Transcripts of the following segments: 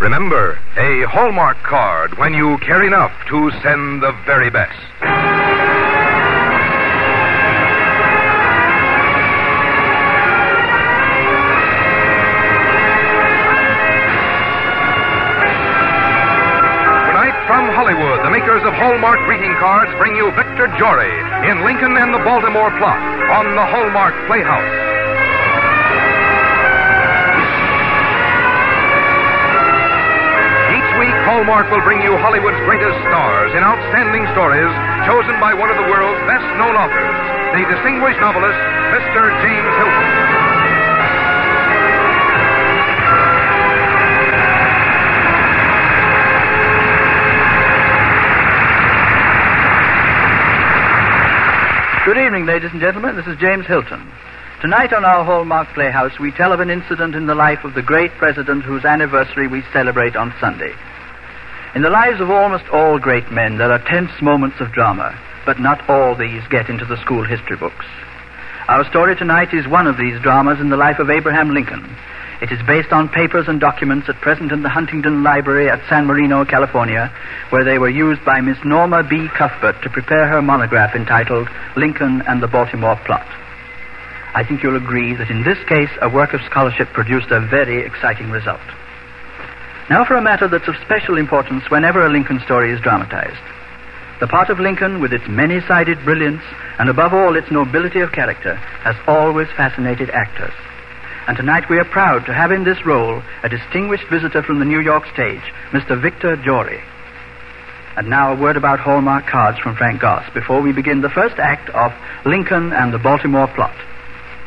Remember, a Hallmark card when you care enough to send the very best. Tonight from Hollywood, the makers of Hallmark greeting cards bring you Victor Jory in Lincoln and the Baltimore Plot on the Hallmark Playhouse. Hallmark will bring you Hollywood's greatest stars in outstanding stories chosen by one of the world's best known authors, the distinguished novelist, Mr. James Hilton. Good evening, ladies and gentlemen. This is James Hilton. Tonight on our Hallmark Playhouse, we tell of an incident in the life of the great president whose anniversary we celebrate on Sunday. In the lives of almost all great men, there are tense moments of drama, but not all these get into the school history books. Our story tonight is one of these dramas in the life of Abraham Lincoln. It is based on papers and documents at present in the Huntington Library at San Marino, California, where they were used by Miss Norma B. Cuthbert to prepare her monograph entitled Lincoln and the Baltimore Plot. I think you'll agree that in this case, a work of scholarship produced a very exciting result. Now for a matter that's of special importance whenever a Lincoln story is dramatized. The part of Lincoln, with its many sided brilliance and above all its nobility of character, has always fascinated actors. And tonight we are proud to have in this role a distinguished visitor from the New York stage, Mr. Victor Jory. And now a word about Hallmark cards from Frank Goss before we begin the first act of Lincoln and the Baltimore Plot.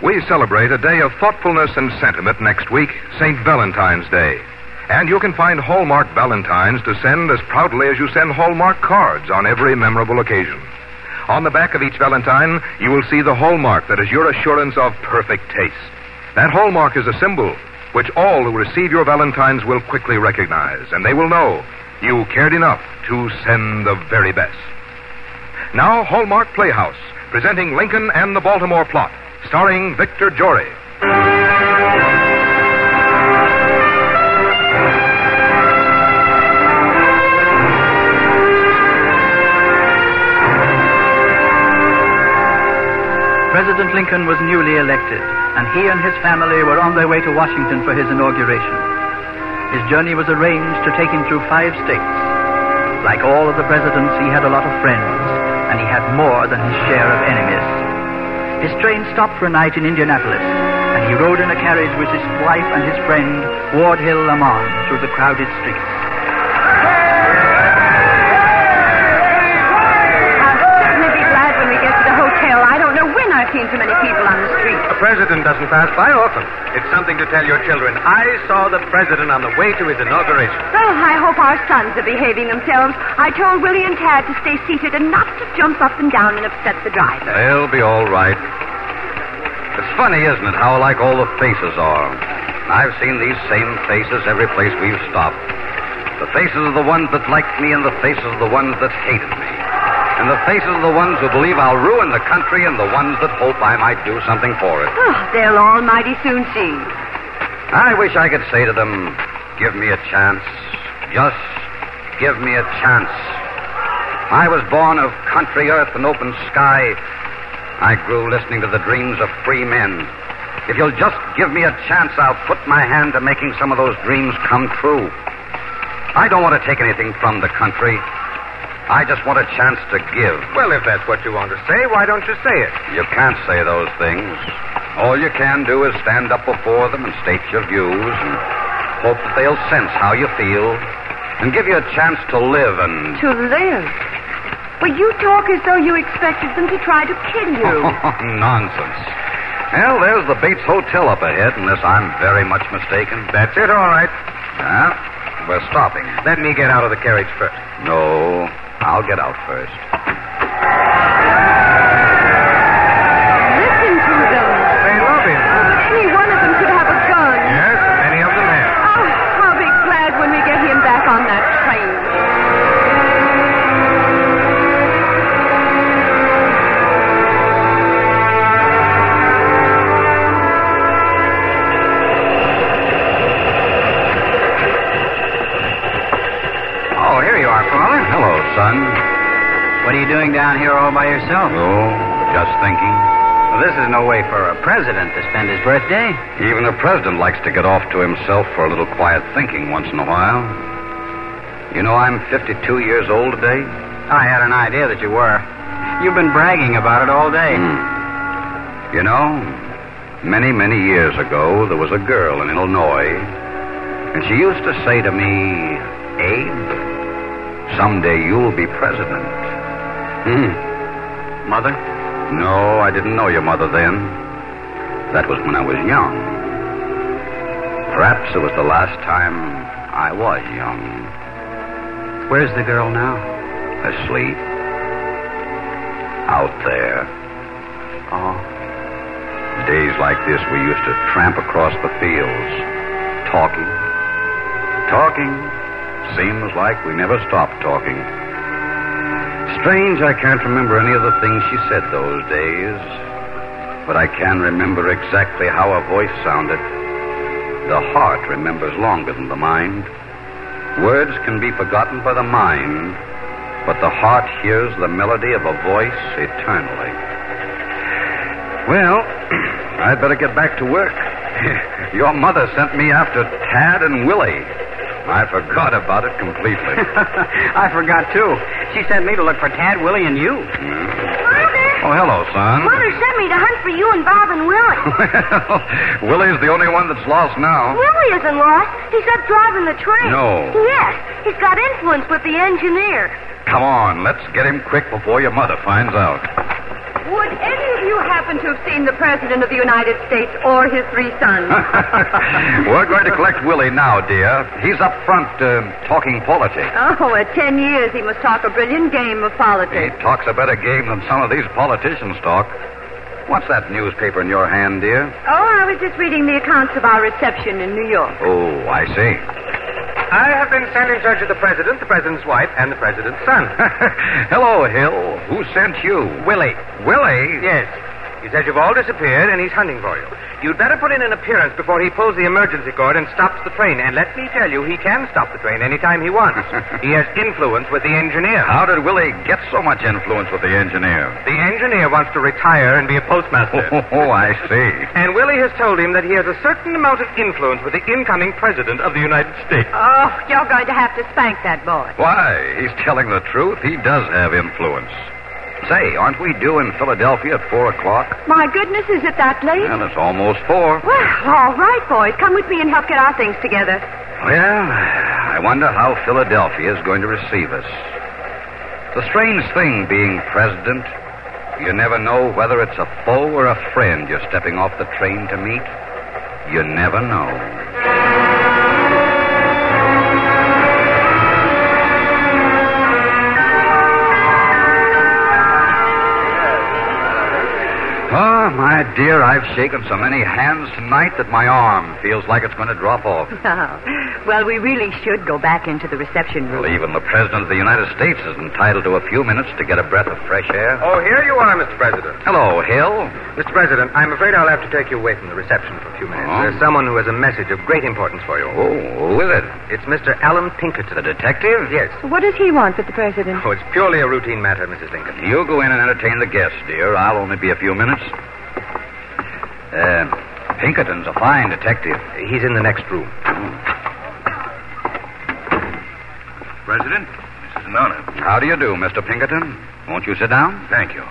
We celebrate a day of thoughtfulness and sentiment next week, St. Valentine's Day. And you can find Hallmark Valentines to send as proudly as you send Hallmark cards on every memorable occasion. On the back of each Valentine, you will see the hallmark that is your assurance of perfect taste. That hallmark is a symbol which all who receive your Valentines will quickly recognize, and they will know you cared enough to send the very best. Now, Hallmark Playhouse, presenting Lincoln and the Baltimore Plot, starring Victor Jory. President Lincoln was newly elected, and he and his family were on their way to Washington for his inauguration. His journey was arranged to take him through five states. Like all of the presidents, he had a lot of friends, and he had more than his share of enemies. His train stopped for a night in Indianapolis, and he rode in a carriage with his wife and his friend, Ward Hill Lamont, through the crowded streets. Seen so many people on the street. A president doesn't pass by often. It's something to tell your children. I saw the president on the way to his inauguration. Well, I hope our sons are behaving themselves. I told Willie and Tad to stay seated and not to jump up and down and upset the driver. They'll be all right. It's funny, isn't it, how like all the faces are? I've seen these same faces every place we've stopped. The faces of the ones that liked me and the faces of the ones that hated me. And the faces of the ones who believe I'll ruin the country and the ones that hope I might do something for it. Oh, they'll all mighty soon see. I wish I could say to them, give me a chance. Just give me a chance. I was born of country earth and open sky. I grew listening to the dreams of free men. If you'll just give me a chance, I'll put my hand to making some of those dreams come true. I don't want to take anything from the country. I just want a chance to give. Well, if that's what you want to say, why don't you say it? You can't say those things. All you can do is stand up before them and state your views and hope that they'll sense how you feel and give you a chance to live and. To live. Well, you talk as though you expected them to try to kill you. Nonsense. Well, there's the Bates Hotel up ahead, unless I'm very much mistaken. That's it, all right. Yeah? We're stopping. Let me get out of the carriage first. No, I'll get out first. What are you doing down here all by yourself? Oh, just thinking. Well, this is no way for a president to spend his birthday. Even a president likes to get off to himself for a little quiet thinking once in a while. You know, I'm 52 years old today. I had an idea that you were. You've been bragging about it all day. Hmm. You know, many, many years ago, there was a girl in Illinois, and she used to say to me, Abe, someday you'll be president. Hmm. Mother? No, I didn't know your mother then. That was when I was young. Perhaps it was the last time I was young. Where's the girl now? Asleep. Out there. Oh. Days like this, we used to tramp across the fields, talking. Talking. Seems like we never stopped talking. Strange, I can't remember any of the things she said those days, but I can remember exactly how her voice sounded. The heart remembers longer than the mind. Words can be forgotten by the mind, but the heart hears the melody of a voice eternally. Well, I'd better get back to work. Your mother sent me after Tad and Willie. I forgot about it completely. I forgot, too. She sent me to look for Tad, Willie, and you. Mother! Oh, hello, son. Mother sent me to hunt for you and Bob and Willie. well, Willie's the only one that's lost now. Willie isn't lost. He's up driving the train. No. Yes. He's got influence with the engineer. Come on, let's get him quick before your mother finds out. Would any of you happen to have seen the President of the United States or his three sons? We're going to collect Willie now, dear. He's up front uh, talking politics. oh, at ten years he must talk a brilliant game of politics. He talks a better game than some of these politicians talk. What's that newspaper in your hand, dear? Oh, I was just reading the accounts of our reception in New York. Oh, I see. I have been sent in search of the president, the president's wife, and the president's son. Hello, Hill. Who sent you? Willie. Willie? Yes. He says you've all disappeared and he's hunting for you. You'd better put in an appearance before he pulls the emergency cord and stops the train. And let me tell you, he can stop the train anytime he wants. he has influence with the engineer. How did Willie get so much influence with the engineer? The engineer wants to retire and be a postmaster. Oh, I see. And Willie has told him that he has a certain amount of influence with the incoming president of the United States. Oh, you're going to have to spank that boy. Why? He's telling the truth. He does have influence. Say, aren't we due in Philadelphia at four o'clock? My goodness, is it that late? Well, it's almost four. Well, all right, boys. Come with me and help get our things together. Well, I wonder how Philadelphia is going to receive us. The strange thing being president, you never know whether it's a foe or a friend you're stepping off the train to meet. You never know. Oh, my dear, I've shaken so many hands tonight that my arm feels like it's going to drop off. well, we really should go back into the reception Well, room. even the President of the United States is entitled to a few minutes to get a breath of fresh air. Oh, here you are, Mr. President. Hello, Hill. Mr. President, I'm afraid I'll have to take you away from the reception for a few minutes. Oh. There's someone who has a message of great importance for you. Oh, who is it? It's Mr. Allan Pinkerton. The detective? Yes. What does he want with the president? Oh, it's purely a routine matter, Mrs. Lincoln. You go in and entertain the guests, dear. I'll only be a few minutes. Uh, Pinkerton's a fine detective. He's in the next room. President, this is an honor. How do you do, Mr. Pinkerton? Won't you sit down? Thank you.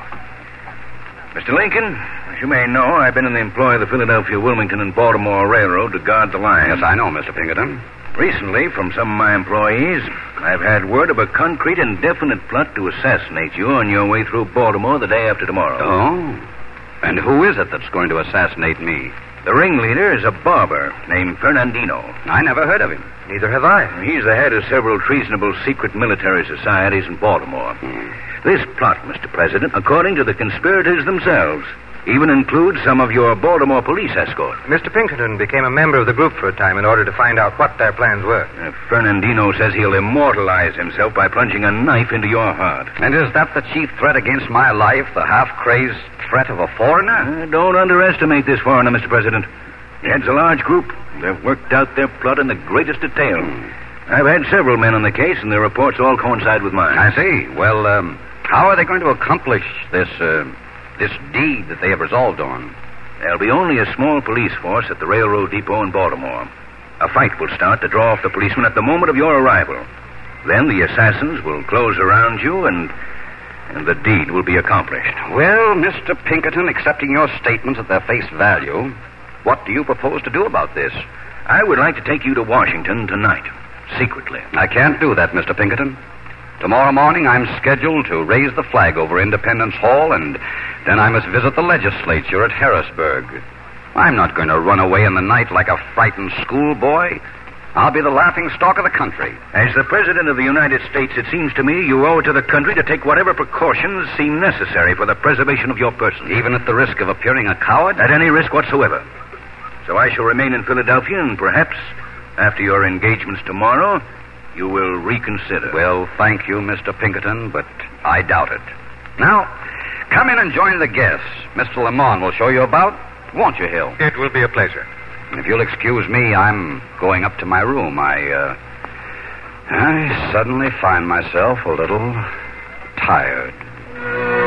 Mr. Lincoln, as you may know, I've been in the employ of the Philadelphia, Wilmington, and Baltimore Railroad to guard the line. Yes, I know, Mr. Pinkerton. Recently, from some of my employees, I've had word of a concrete and definite plot to assassinate you on your way through Baltimore the day after tomorrow. Oh? And who is it that's going to assassinate me? The ringleader is a barber named Fernandino. I never heard of him. Neither have I. He's the head of several treasonable secret military societies in Baltimore. Hmm. This plot, Mr. President, according to the conspirators themselves, even includes some of your Baltimore police escort. Mr. Pinkerton became a member of the group for a time in order to find out what their plans were. Uh, Fernandino says he'll immortalize himself by plunging a knife into your heart. And is that the chief threat against my life, the half crazed threat of a foreigner? Uh, don't underestimate this foreigner, Mr. President. He heads a large group. They've worked out their plot in the greatest detail. I've had several men on the case, and their reports all coincide with mine. I see. Well, um, how are they going to accomplish this, uh, this deed that they have resolved on? There'll be only a small police force at the railroad depot in Baltimore. A fight will start to draw off the policemen at the moment of your arrival. Then the assassins will close around you, and, and the deed will be accomplished. Well, Mr. Pinkerton, accepting your statements at their face value, what do you propose to do about this? I would like to take you to Washington tonight, secretly. I can't do that, Mr. Pinkerton. Tomorrow morning I'm scheduled to raise the flag over Independence Hall, and then I must visit the legislature at Harrisburg. I'm not going to run away in the night like a frightened schoolboy. I'll be the laughing stock of the country. As the President of the United States, it seems to me you owe it to the country to take whatever precautions seem necessary for the preservation of your person. Even at the risk of appearing a coward? At any risk whatsoever. So I shall remain in Philadelphia, and perhaps, after your engagements tomorrow, you will reconsider. Well, thank you, Mr. Pinkerton, but I doubt it. Now, come in and join the guests. Mr. Lamont will show you about, won't you, Hill? It will be a pleasure. If you'll excuse me, I'm going up to my room. I, uh, I suddenly find myself a little tired.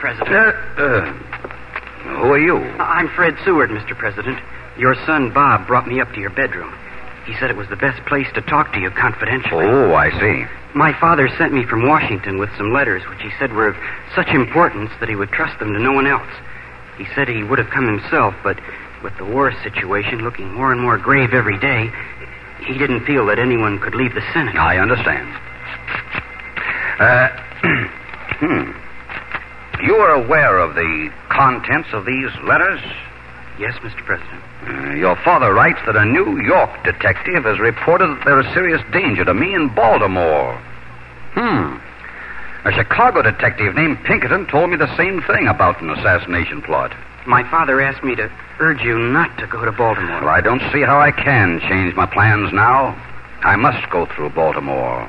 President. Uh, uh, who are you? I'm Fred Seward, Mr. President. Your son, Bob, brought me up to your bedroom. He said it was the best place to talk to you confidentially. Oh, I see. My father sent me from Washington with some letters which he said were of such importance that he would trust them to no one else. He said he would have come himself, but with the war situation looking more and more grave every day, he didn't feel that anyone could leave the Senate. I understand. Uh, hmm. You are aware of the contents of these letters? Yes, Mr. President. Uh, your father writes that a New York detective has reported that there is serious danger to me in Baltimore. Hmm. A Chicago detective named Pinkerton told me the same thing about an assassination plot. My father asked me to urge you not to go to Baltimore. Well, I don't see how I can change my plans now. I must go through Baltimore.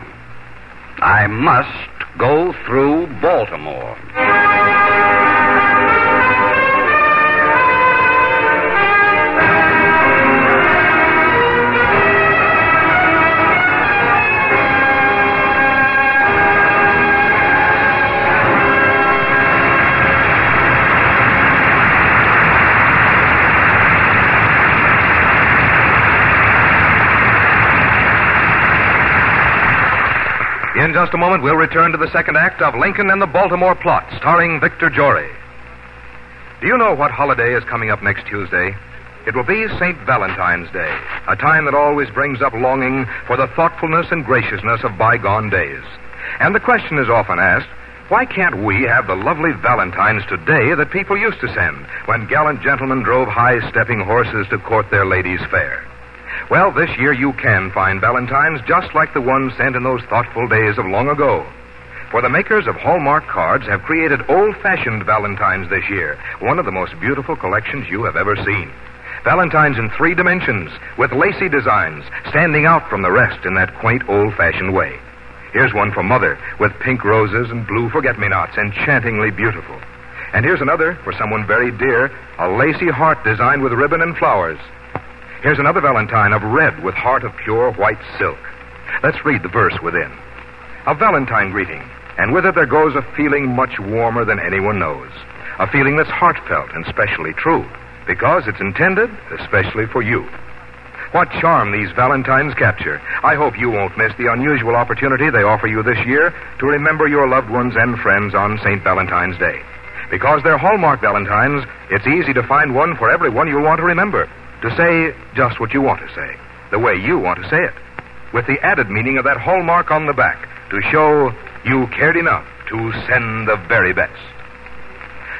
I must go through Baltimore. In just a moment, we'll return to the second act of Lincoln and the Baltimore Plot, starring Victor Jory. Do you know what holiday is coming up next Tuesday? It will be St. Valentine's Day, a time that always brings up longing for the thoughtfulness and graciousness of bygone days. And the question is often asked, why can't we have the lovely Valentines today that people used to send when gallant gentlemen drove high stepping horses to court their ladies fair? Well, this year you can find Valentines just like the ones sent in those thoughtful days of long ago. For the makers of Hallmark cards have created old fashioned Valentines this year, one of the most beautiful collections you have ever seen. Valentines in three dimensions, with lacy designs, standing out from the rest in that quaint old fashioned way. Here's one for Mother, with pink roses and blue forget me nots, enchantingly beautiful. And here's another for someone very dear, a lacy heart designed with ribbon and flowers. Here's another Valentine of red with heart of pure white silk. Let's read the verse within. A Valentine greeting, and with it there goes a feeling much warmer than anyone knows. A feeling that's heartfelt and specially true, because it's intended especially for you. What charm these Valentines capture. I hope you won't miss the unusual opportunity they offer you this year to remember your loved ones and friends on St. Valentine's Day. Because they're Hallmark Valentines, it's easy to find one for everyone you'll want to remember. To say just what you want to say, the way you want to say it, with the added meaning of that hallmark on the back to show you cared enough to send the very best.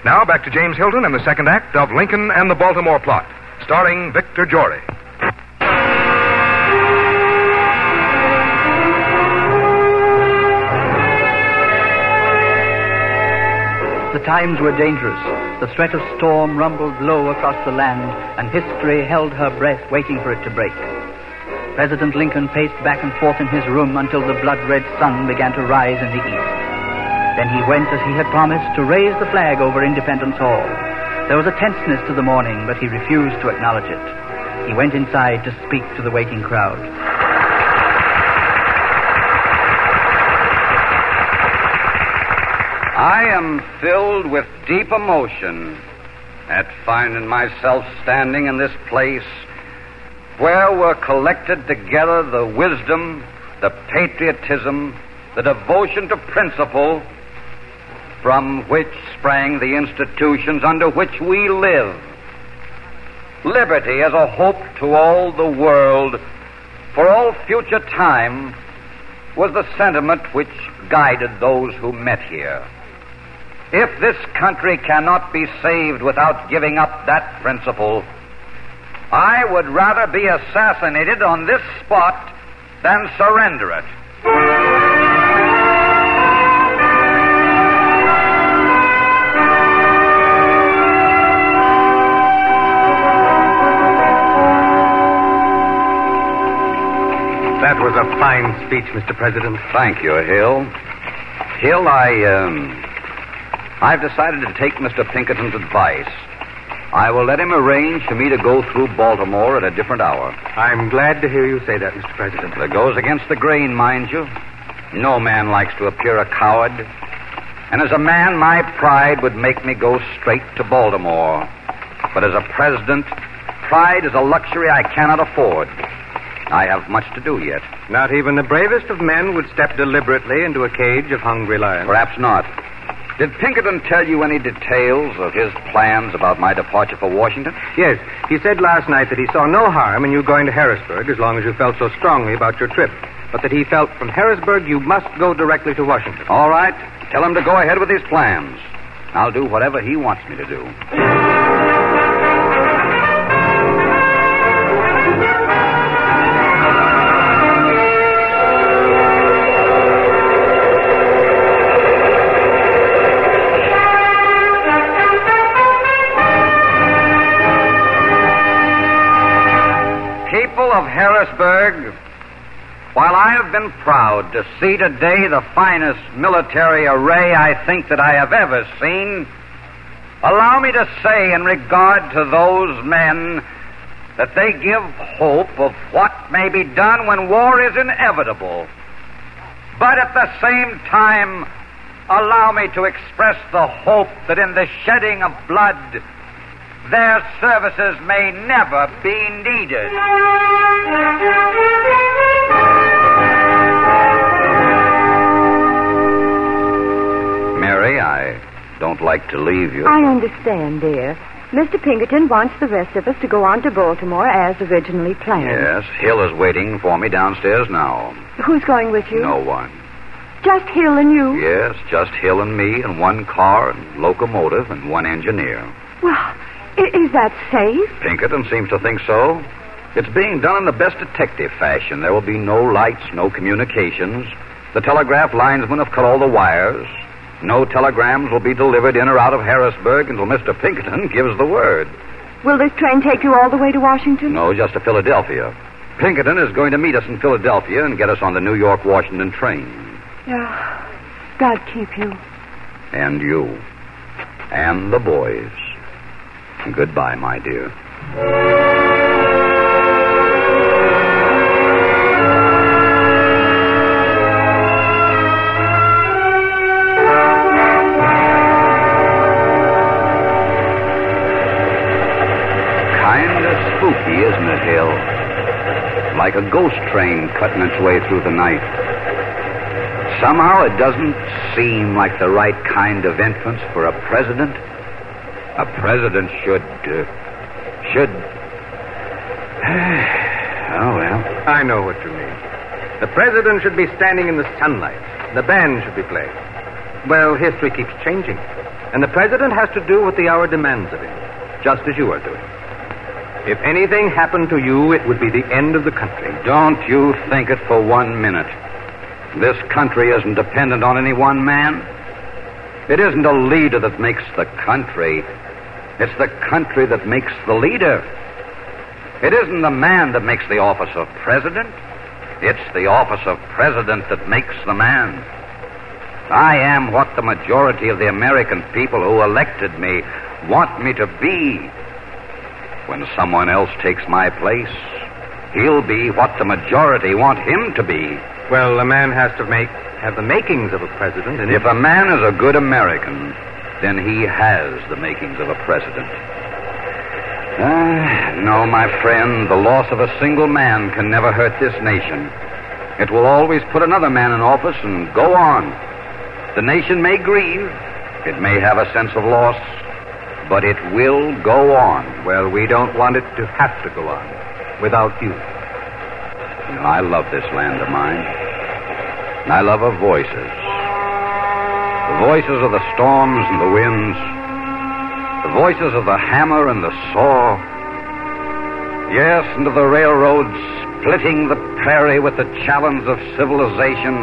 Now back to James Hilton and the second act of Lincoln and the Baltimore Plot, starring Victor Jory. The times were dangerous. The threat of storm rumbled low across the land, and history held her breath, waiting for it to break. President Lincoln paced back and forth in his room until the blood red sun began to rise in the east. Then he went, as he had promised, to raise the flag over Independence Hall. There was a tenseness to the morning, but he refused to acknowledge it. He went inside to speak to the waiting crowd. I am filled with deep emotion at finding myself standing in this place where were collected together the wisdom, the patriotism, the devotion to principle from which sprang the institutions under which we live. Liberty as a hope to all the world for all future time was the sentiment which guided those who met here. If this country cannot be saved without giving up that principle, I would rather be assassinated on this spot than surrender it. That was a fine speech, Mr. President. Thank you, Hill. Hill, I, um, I've decided to take Mr. Pinkerton's advice. I will let him arrange for me to go through Baltimore at a different hour. I'm glad to hear you say that, Mr. President. That goes against the grain, mind you. No man likes to appear a coward. And as a man, my pride would make me go straight to Baltimore. But as a president, pride is a luxury I cannot afford. I have much to do yet. Not even the bravest of men would step deliberately into a cage of hungry lions. Perhaps not. Did Pinkerton tell you any details of his plans about my departure for Washington? Yes, he said last night that he saw no harm in you going to Harrisburg as long as you felt so strongly about your trip, but that he felt from Harrisburg you must go directly to Washington. All right. Tell him to go ahead with his plans. I'll do whatever he wants me to do. Of Harrisburg, while I have been proud to see today the finest military array I think that I have ever seen, allow me to say in regard to those men that they give hope of what may be done when war is inevitable. But at the same time, allow me to express the hope that in the shedding of blood, their services may never be needed. Mary, I don't like to leave you. I understand, dear. Mr. Pinkerton wants the rest of us to go on to Baltimore as originally planned. Yes, Hill is waiting for me downstairs now. Who's going with you? No one. Just Hill and you? Yes, just Hill and me and one car and locomotive and one engineer. Well, i- is that safe? Pinkerton seems to think so. It's being done in the best detective fashion. There will be no lights, no communications. The telegraph linesmen have cut all the wires. No telegrams will be delivered in or out of Harrisburg until Mr. Pinkerton gives the word. Will this train take you all the way to Washington? No, just to Philadelphia. Pinkerton is going to meet us in Philadelphia and get us on the New York Washington train. Yeah. God keep you. And you. And the boys. Goodbye, my dear. Spooky, isn't it, Hill? Like a ghost train cutting its way through the night. Somehow it doesn't seem like the right kind of entrance for a president. A president should. Uh, should. oh, well. I know what you mean. The president should be standing in the sunlight. The band should be playing. Well, history keeps changing. And the president has to do what the hour demands of him, just as you are doing. If anything happened to you, it would be the end of the country. Don't you think it for one minute. This country isn't dependent on any one man. It isn't a leader that makes the country. It's the country that makes the leader. It isn't the man that makes the office of president. It's the office of president that makes the man. I am what the majority of the American people who elected me want me to be. When someone else takes my place, he'll be what the majority want him to be. Well, a man has to make have the makings of a president, and If a man is a good American, then he has the makings of a president. Ah, no, my friend, the loss of a single man can never hurt this nation. It will always put another man in office and go on. The nation may grieve, it may have a sense of loss, but it will go on. well, we don't want it to have to go on without you. You know, I love this land of mine. And I love her voices. The voices of the storms and the winds. The voices of the hammer and the saw. Yes, and of the railroads splitting the prairie with the challenge of civilization.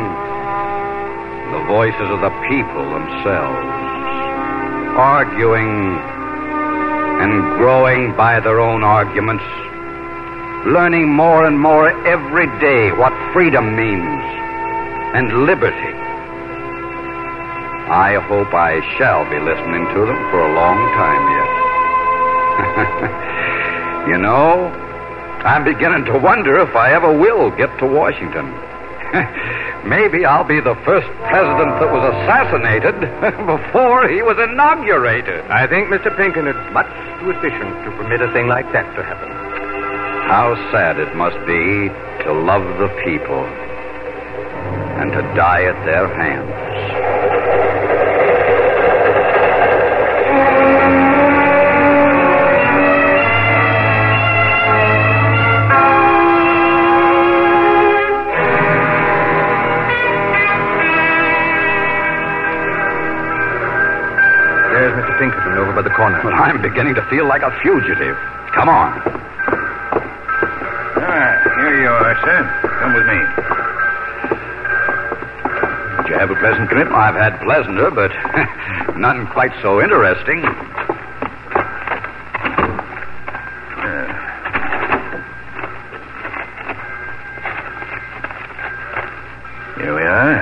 The voices of the people themselves. Arguing and growing by their own arguments learning more and more every day what freedom means and liberty. I hope I shall be listening to them for a long time yet. you know, I'm beginning to wonder if I ever will get to Washington. Maybe I'll be the first president that was assassinated before he was inaugurated. I think Mr. Pinkerton is much too efficient to permit a thing like that to happen. How sad it must be to love the people and to die at their hands. The corner. But I'm beginning to feel like a fugitive. Come on. Ah, here you are, sir. Come with me. Did you have a pleasant trip? I've had pleasanter, but nothing quite so interesting. Here we are.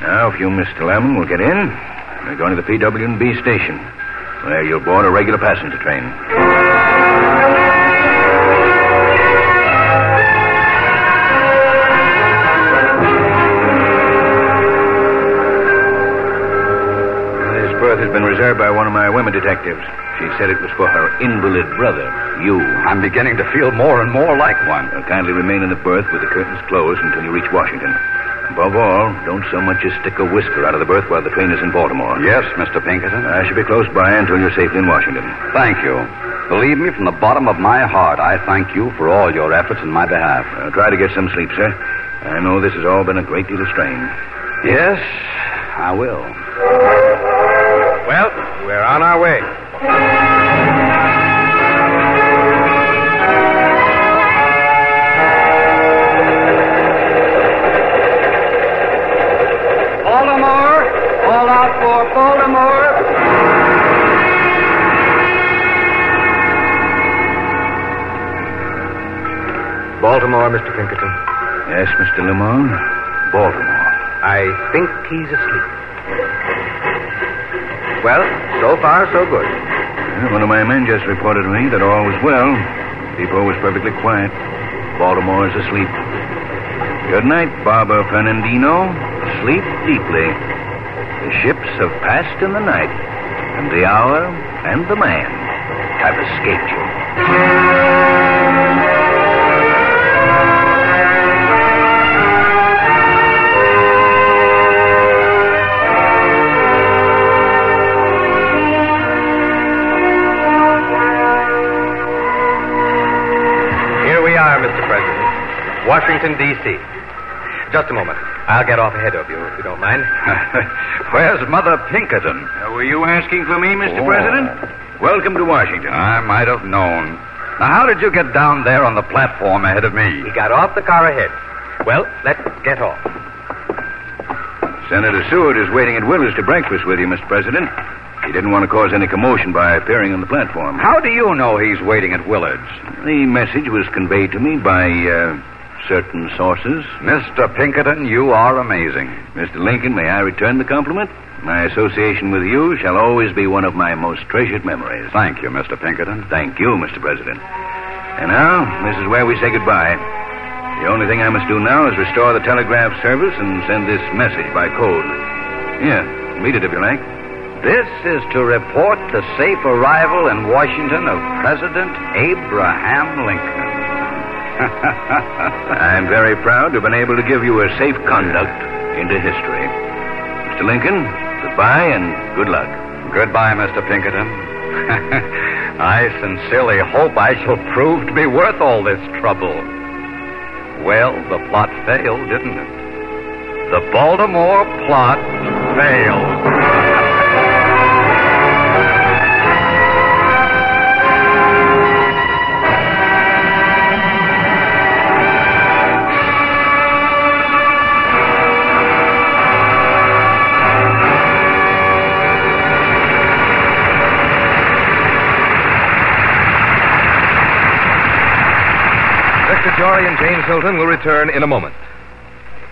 Now, if you, Mr. Lemon, will get in, we're going to the PW&B station, where you'll board a regular passenger train. This berth has been reserved by one of my women detectives. She said it was for her invalid brother, you. I'm beginning to feel more and more like one. Well, kindly remain in the berth with the curtains closed until you reach Washington. Above all, don't so much as stick a whisker out of the berth while the train is in Baltimore. Yes, Mr. Pinkerton. I shall be close by until you're safely in Washington. Thank you. Believe me, from the bottom of my heart, I thank you for all your efforts in my behalf. Uh, try to get some sleep, sir. I know this has all been a great deal of strain. Yes, I will. Well, we're on our way. Baltimore, Mr. Pinkerton. Yes, Mr. Lamont. Baltimore. I think he's asleep. Well, so far, so good. Well, one of my men just reported to me that all was well. Depot was perfectly quiet. Baltimore is asleep. Good night, Barber Fernandino. Sleep deeply. The ships have passed in the night, and the hour and the man have escaped you. Washington, D.C. Just a moment. I'll get off ahead of you, if you don't mind. Where's Mother Pinkerton? Uh, were you asking for me, Mr. Oh. President? Welcome to Washington. I might have known. Now, how did you get down there on the platform ahead of me? He got off the car ahead. Well, let's get off. Senator Seward is waiting at Willard's to breakfast with you, Mr. President. He didn't want to cause any commotion by appearing on the platform. How do you know he's waiting at Willard's? The message was conveyed to me by uh, certain sources. Mr. Pinkerton, you are amazing. Mr. Lincoln, may I return the compliment? My association with you shall always be one of my most treasured memories. Thank you, Mr. Pinkerton. Thank you, Mr. President. And now, this is where we say goodbye. The only thing I must do now is restore the telegraph service and send this message by code. Here, read it if you like. This is to report the safe arrival in Washington of President Abraham Lincoln. I'm very proud to have been able to give you a safe conduct into history. Mr. Lincoln, goodbye and good luck. Goodbye, Mr. Pinkerton. I sincerely hope I shall prove to be worth all this trouble. Well, the plot failed, didn't it? The Baltimore plot failed. Jory and James Hilton will return in a moment.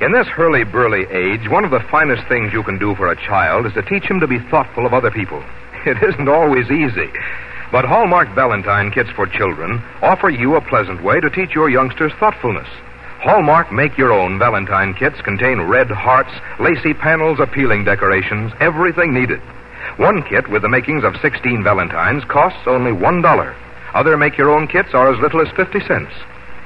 In this hurly-burly age, one of the finest things you can do for a child is to teach him to be thoughtful of other people. It isn't always easy. But Hallmark Valentine Kits for Children offer you a pleasant way to teach your youngsters thoughtfulness. Hallmark Make Your Own Valentine Kits contain red hearts, lacy panels, appealing decorations, everything needed. One kit with the makings of 16 Valentines costs only $1. Other Make Your Own kits are as little as 50 cents.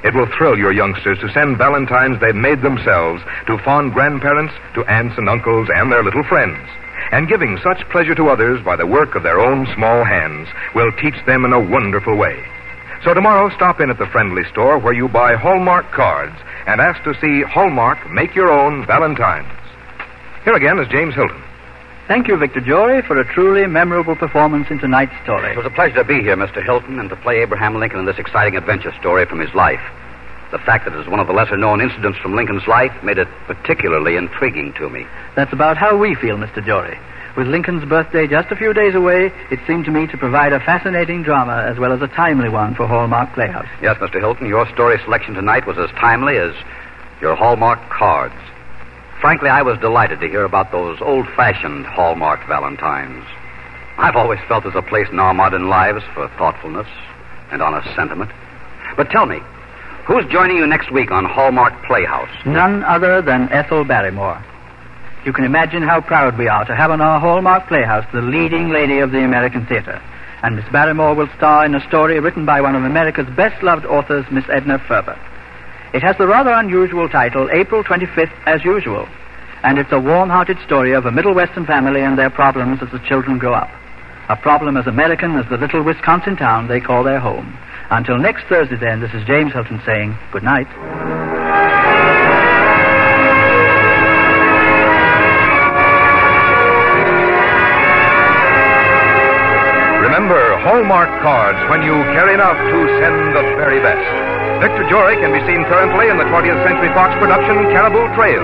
It will thrill your youngsters to send Valentines they've made themselves to fond grandparents, to aunts and uncles, and their little friends. And giving such pleasure to others by the work of their own small hands will teach them in a wonderful way. So tomorrow, stop in at the friendly store where you buy Hallmark cards and ask to see Hallmark Make Your Own Valentines. Here again is James Hilton. Thank you, Victor Jory, for a truly memorable performance in tonight's story. It was a pleasure to be here, Mr. Hilton, and to play Abraham Lincoln in this exciting adventure story from his life. The fact that it is one of the lesser known incidents from Lincoln's life made it particularly intriguing to me. That's about how we feel, Mr. Jory. With Lincoln's birthday just a few days away, it seemed to me to provide a fascinating drama as well as a timely one for Hallmark Playhouse. Yes, Mr. Hilton, your story selection tonight was as timely as your Hallmark cards. Frankly, I was delighted to hear about those old fashioned Hallmark Valentines. I've always felt there's a place in our modern lives for thoughtfulness and honest sentiment. But tell me, who's joining you next week on Hallmark Playhouse? None other than Ethel Barrymore. You can imagine how proud we are to have on our Hallmark Playhouse the leading lady of the American theater. And Miss Barrymore will star in a story written by one of America's best loved authors, Miss Edna Ferber. It has the rather unusual title, April 25th, as usual. And it's a warm hearted story of a Middle Western family and their problems as the children grow up. A problem as American as the little Wisconsin town they call their home. Until next Thursday, then, this is James Hilton saying good night. Hallmark cards when you care enough to send the very best. Victor Jory can be seen currently in the 20th Century Fox production Cariboo Trail.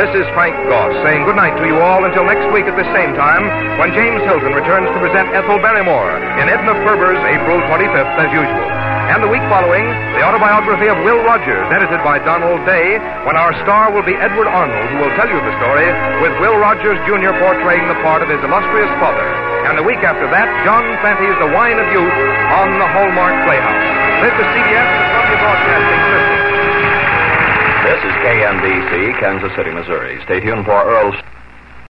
This is Frank Goss saying goodnight to you all until next week at the same time when James Hilton returns to present Ethel Barrymore in Edna Ferber's April 25th as usual. And the week following, the autobiography of Will Rogers, edited by Donald Day, when our star will be Edward Arnold, who will tell you the story, with Will Rogers Jr. portraying the part of his illustrious father. And the week after that, John Fante's The Wine of Youth on the Hallmark Playhouse. This is CBS, the Broadcasting System. This is KNBC, Kansas City, Missouri. Stay tuned for Earl's.